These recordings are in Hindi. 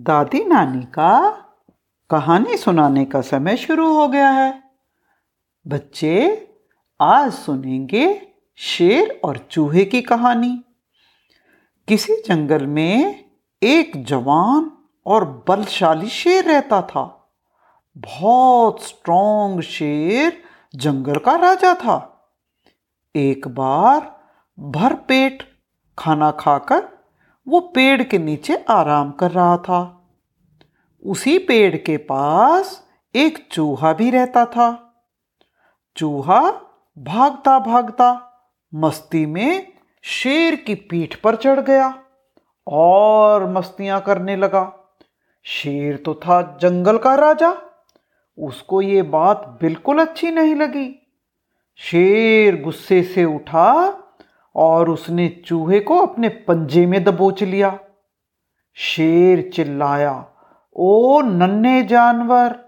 दादी नानी का कहानी सुनाने का समय शुरू हो गया है। बच्चे आज सुनेंगे शेर और चूहे की कहानी। किसी जंगल में एक जवान और बलशाली शेर रहता था। बहुत स्ट्रॉन्ग शेर जंगल का राजा था। एक बार भर पेट खाना खाकर वो पेड़ के नीचे आराम कर रहा था। उसी पेड़ के पास एक चूहा भी रहता था। चूहा भागता भागता मस्ती में शेर की पीठ पर चढ़ गया और मस्तियाँ करने लगा। शेर तो था जंगल का राजा, उसको ये बात बिल्कुल अच्छी नहीं लगी। शेर गुस्से से उठा और उसने चूहे को अपने पंजे में दबोच लिया। शेर चिल्लाया, ओ नन्हे जानवर,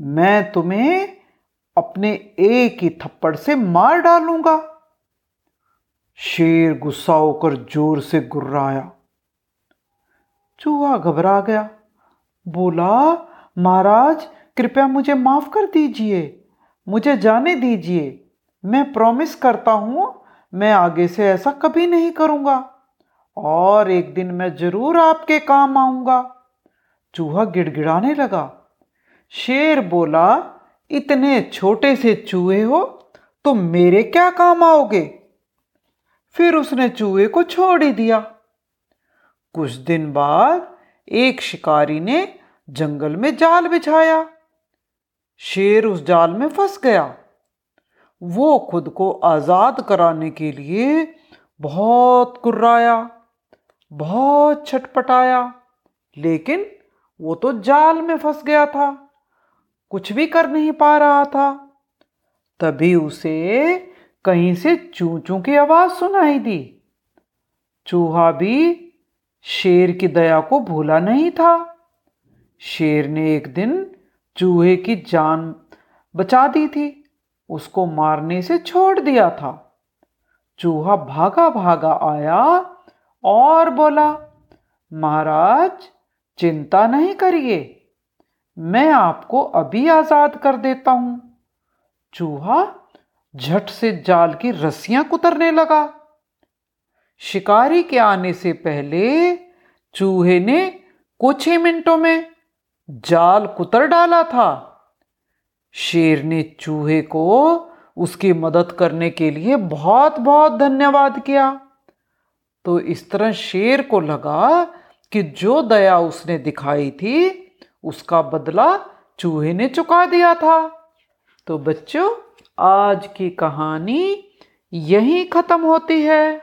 मैं तुम्हें अपने एक ही थप्पड़ से मार डालूँगा शेर गुस्सा होकर ज़ोर से गुर्राया। चूहा घबरा गया, बोला, महाराज, कृपया मुझे माफ़ कर दीजिए, मुझे जाने दीजिए, मैं प्रॉमिस करता हूँ मैं आगे से ऐसा कभी नहीं करूँगा। और एक दिन मैं ज़रूर आपके काम आऊँगा। चूहा गिड़गिड़ाने लगा। शेर बोला, इतने छोटे से चूहे हो तो मेरे क्या काम आओगे? फिर उसने चूहे को छोड़ ही दिया। कुछ दिन बाद एक शिकारी ने जंगल में जाल बिछाया। शेर उस जाल में फंस गया। वो खुद को आज़ाद कराने के लिए बहुत कुर्राया, बहुत छटपटाया, लेकिन वो तो जाल में फंस गया था, कुछ भी कर नहीं पा रहा था। तभी उसे कहीं से चू चू की आवाज़ सुनाई दी। चूहा भी शेर की दया को भूला नहीं था। शेर ने एक दिन चूहे की जान बचा दी थी। उसको मारने से छोड़ दिया था। चूहा भागा भागा आया और बोला, महाराज, चिंता नहीं करिए, मैं आपको अभी आज़ाद कर देता हूँ। चूहा झट से जाल की रस्सियाँ कुतरने लगा। शिकारी के आने से पहले चूहे ने कुछ ही मिनटों में जाल कुतर डाला था। शेर ने चूहे को उसकी मदद करने के लिए बहुत बहुत धन्यवाद किया। तो इस तरह शेर को लगा कि जो दया उसने दिखाई थी, उसका बदला चूहे ने चुका दिया था। तो बच्चों, आज की कहानी यहीं खत्म होती है।